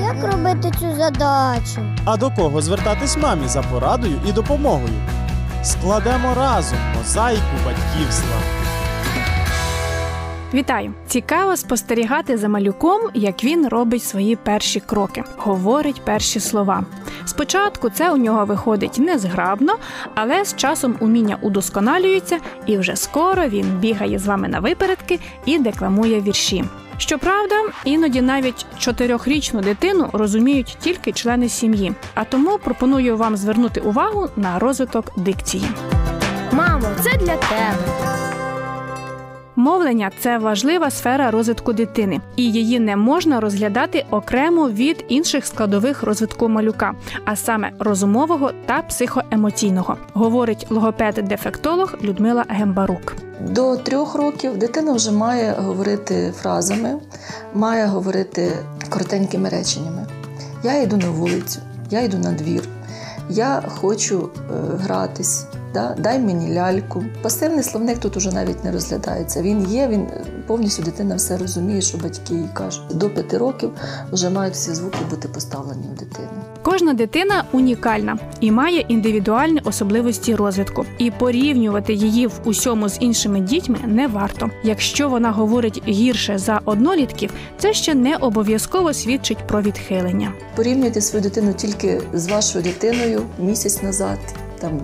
Як робити цю задачу? А до кого звертатись мамі за порадою і допомогою? Складемо разом мозаїку батьківства. Вітаю! Цікаво спостерігати за малюком, як він робить свої перші кроки, говорить перші слова. Спочатку це у нього виходить незграбно, але з часом уміння удосконалюється, і вже скоро він бігає з вами на випередки і декламує вірші. Щоправда, іноді навіть чотирьохрічну дитину розуміють тільки члени сім'ї, а тому пропоную вам звернути увагу на розвиток дикції. Мамо, це для тебе. Мовлення це важлива сфера розвитку дитини, і її не можна розглядати окремо від інших складових розвитку малюка, а саме розумового та психоемоційного, говорить логопед-дефектолог Людмила Гембарук. До трьох років дитина вже має говорити фразами, має говорити коротенькими реченнями. Я йду на вулицю, я йду на двір, я хочу е, гратись. Да? Дай мені ляльку. Пасивний словник тут уже навіть не розглядається. Він є, він повністю дитина все розуміє, що батьки їй кажуть. До п'яти років вже мають всі звуки бути поставлені в дитини. Кожна дитина унікальна і має індивідуальні особливості розвитку, і порівнювати її в усьому з іншими дітьми не варто. Якщо вона говорить гірше за однолітків, це ще не обов'язково свідчить про відхилення. Порівнюйте свою дитину тільки з вашою дитиною місяць назад, там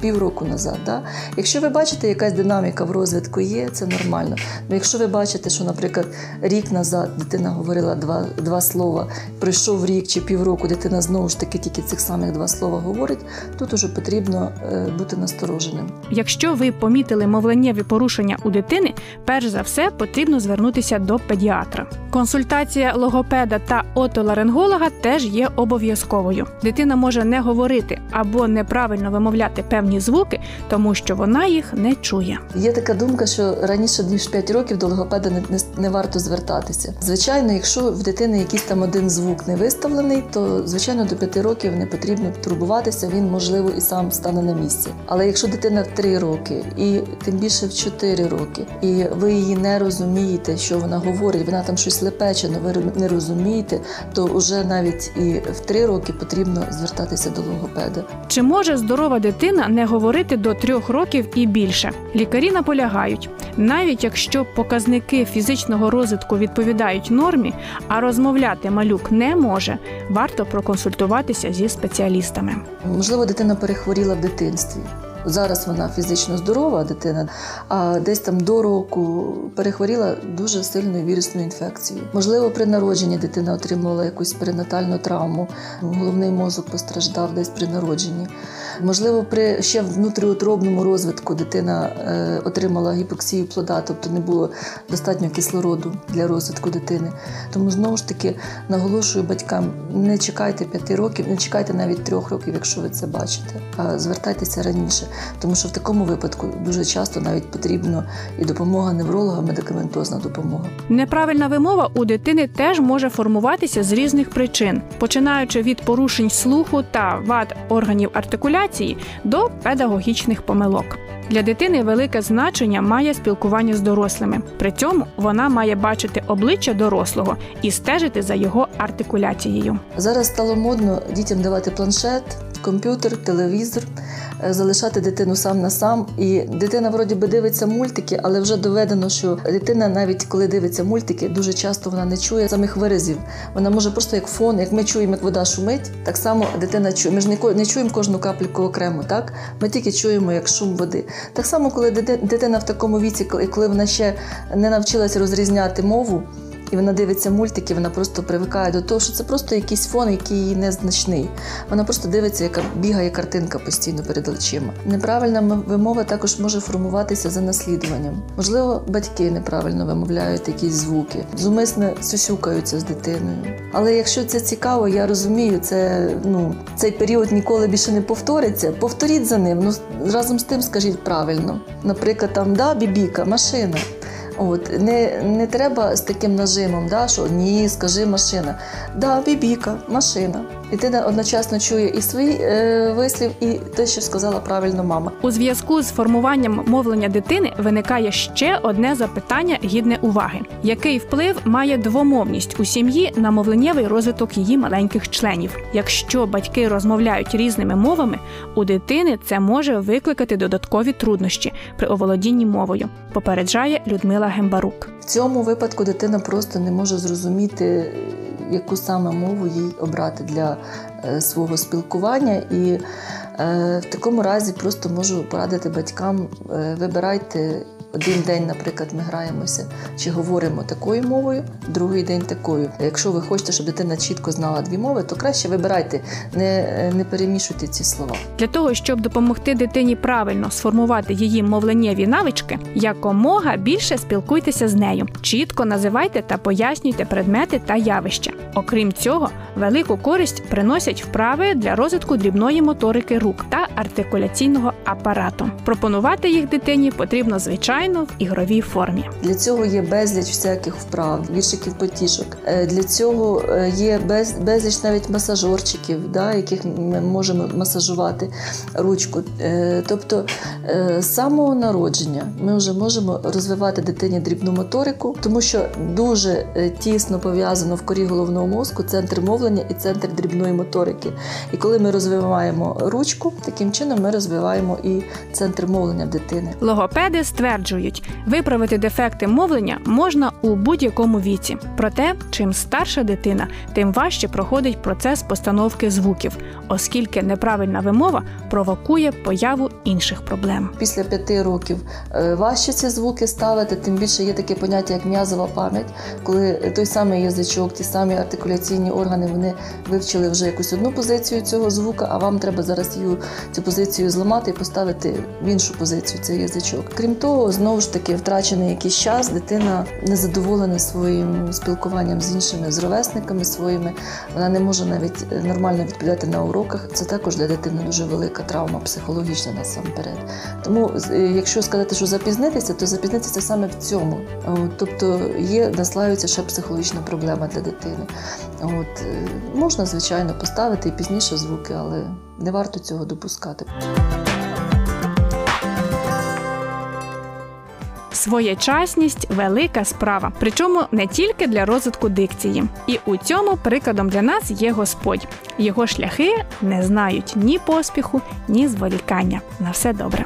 півроку назад. Да? Якщо ви бачите, якась динаміка в розвитку є, це нормально. Ну, Якщо ви бачите, що, наприклад, рік назад дитина говорила два два слова, пройшов рік чи півроку, дитина знову ж таки тільки цих самих два слова говорить, тут уже потрібно е, бути настороженим. Якщо ви помітили мовленнєві порушення у дитини, перш за все потрібно звернутися до педіатра. Консультація логопеда та отоларинголога теж є обов'язковою. Дитина може не говорити або неправильно вимовляти певні звуки, тому що вона їх не чує. Є така думка, що раніше ніж 5 років до логопеда не, не, не варто звертатися. Звичайно, якщо в дитини якийсь там один звук не виставлений, то звичайно до 5 років не потрібно турбуватися. Він можливо і сам стане на місці. Але якщо дитина в 3 роки, і тим більше в 4 роки, і ви її не розумієте, що вона говорить, вона там щось лепечено, ви не розумієте, то вже навіть і в 3 роки потрібно звертатися до логопеда. Чи може здорова дитина не говорити до трьох років і більше? Лікарі наполягають, навіть якщо показники фізичного розвитку відповідають нормі, а розмовляти малюк не може, варто проконсультуватися зі спеціалістами. Можливо, дитина перехворіла в дитинстві. Зараз вона фізично здорова дитина, а десь там до року перехворіла дуже сильною вірусною інфекцією. Можливо, при народженні дитина отримувала якусь перинатальну травму, головний мозок постраждав десь при народженні. Можливо, при ще внутріутробному розвитку дитина е, отримала гіпоксію плода, тобто не було достатньо кислороду для розвитку дитини. Тому знову ж таки наголошую батькам: не чекайте п'яти років, не чекайте навіть трьох років, якщо ви це бачите, а звертайтеся раніше, тому що в такому випадку дуже часто навіть потрібна і допомога невролога, медикаментозна допомога. Неправильна вимова у дитини теж може формуватися з різних причин, починаючи від порушень слуху та вад органів артикуляції до педагогічних помилок. Для дитини велике значення має спілкування з дорослими. При цьому вона має бачити обличчя дорослого і стежити за його артикуляцією. Зараз стало модно дітям давати планшет, комп'ютер, телевізор, е, залишати дитину сам на сам. І дитина вроді би дивиться мультики, але вже доведено, що дитина, навіть коли дивиться мультики, дуже часто вона не чує самих виразів. Вона може просто як фон, як ми чуємо, як вода шумить, так само дитина чує. Ми ж не чуємо кожну капліку окремо, так ми тільки чуємо як шум води. Так само, коли дитина в такому віці, коли вона ще не навчилася розрізняти мову і вона дивиться мультики, вона просто привикає до того, що це просто якийсь фон, який їй незначний. Вона просто дивиться, яка бігає картинка постійно перед очима. Неправильна вимова також може формуватися за наслідуванням. Можливо, батьки неправильно вимовляють якісь звуки, зумисне сюсюкаються з дитиною. Але якщо це цікаво, я розумію, це ну цей період ніколи більше не повториться. Повторіть за ним. Ну разом з тим скажіть правильно. Наприклад, там да, бібіка, машина. От не, не треба з таким нажимом, да, що ні, скажи машина. Да, бібіка, машина. Дитина одночасно чує і свій е, вислів, і те, що сказала правильно мама. У зв'язку з формуванням мовлення дитини виникає ще одне запитання гідне уваги: який вплив має двомовність у сім'ї на мовленнєвий розвиток її маленьких членів? Якщо батьки розмовляють різними мовами, у дитини це може викликати додаткові труднощі при оволодінні мовою, попереджає Людмила Гембарук. В цьому випадку дитина просто не може зрозуміти, яку саме мову їй обрати для е, свого спілкування. І е, в такому разі просто можу порадити батькам: е, вибирайте один день, наприклад, ми граємося чи говоримо такою мовою, другий день такою. Якщо ви хочете, щоб дитина чітко знала дві мови, то краще вибирайте, не, не перемішуйте ці слова. Для того щоб допомогти дитині правильно сформувати її мовленнєві навички, якомога більше спілкуйтеся з нею, чітко називайте та пояснюйте предмети та явища. Окрім цього, велику користь приносять вправи для розвитку дрібної моторики рук та артикуляційного апарату. Пропонувати їх дитині потрібно звичайно в ігровій формі. Для цього є безліч всяких вправ, віршиків потішок. Е, Для цього е, є без, безліч навіть масажорчиків, да, яких ми можемо масажувати ручку. Е, Тобто з самого народження ми вже можемо розвивати дитині дрібну моторику, тому що дуже тісно пов'язано в корі головного мозку центр мовлення і центр дрібної моторики. І коли ми розвиваємо ручку, таким чином ми розвиваємо і центр мовлення в дитини. Логопеди стверджують, виправити дефекти мовлення можна у будь-якому віці. Проте, чим старша дитина, тим важче проходить процес постановки звуків, оскільки неправильна вимова провокує появу інших проблем. Після п'яти років е, важче ці звуки ставити, тим більше є таке поняття, як м'язова пам'ять, коли той самий язичок, ті самі артикуляційні органи вони вивчили вже якусь одну позицію цього звука, а вам треба зараз цю позицію зламати і поставити в іншу позицію цей язичок. Крім того, знову ж таки, втрачений якийсь час, дитина незадоволена своїм спілкуванням з іншими з ровесниками своїми. Вона не може навіть е, нормально відповідати на уроках. Це також для дитини дуже велика травма психологічна насамперед. Тому, е, якщо сказати, що запізнитися, то запізнитися саме в цьому. Тобто є наслаюється ще психологічна проблема для дитини. От, е, можна, звичайно, поставити і пізніше звуки, але не варто цього допускати. Своєчасність велика справа, причому не тільки для розвитку дикції. І у цьому прикладом для нас є Господь. Його шляхи не знають ні поспіху, ні зволікання. На все добре.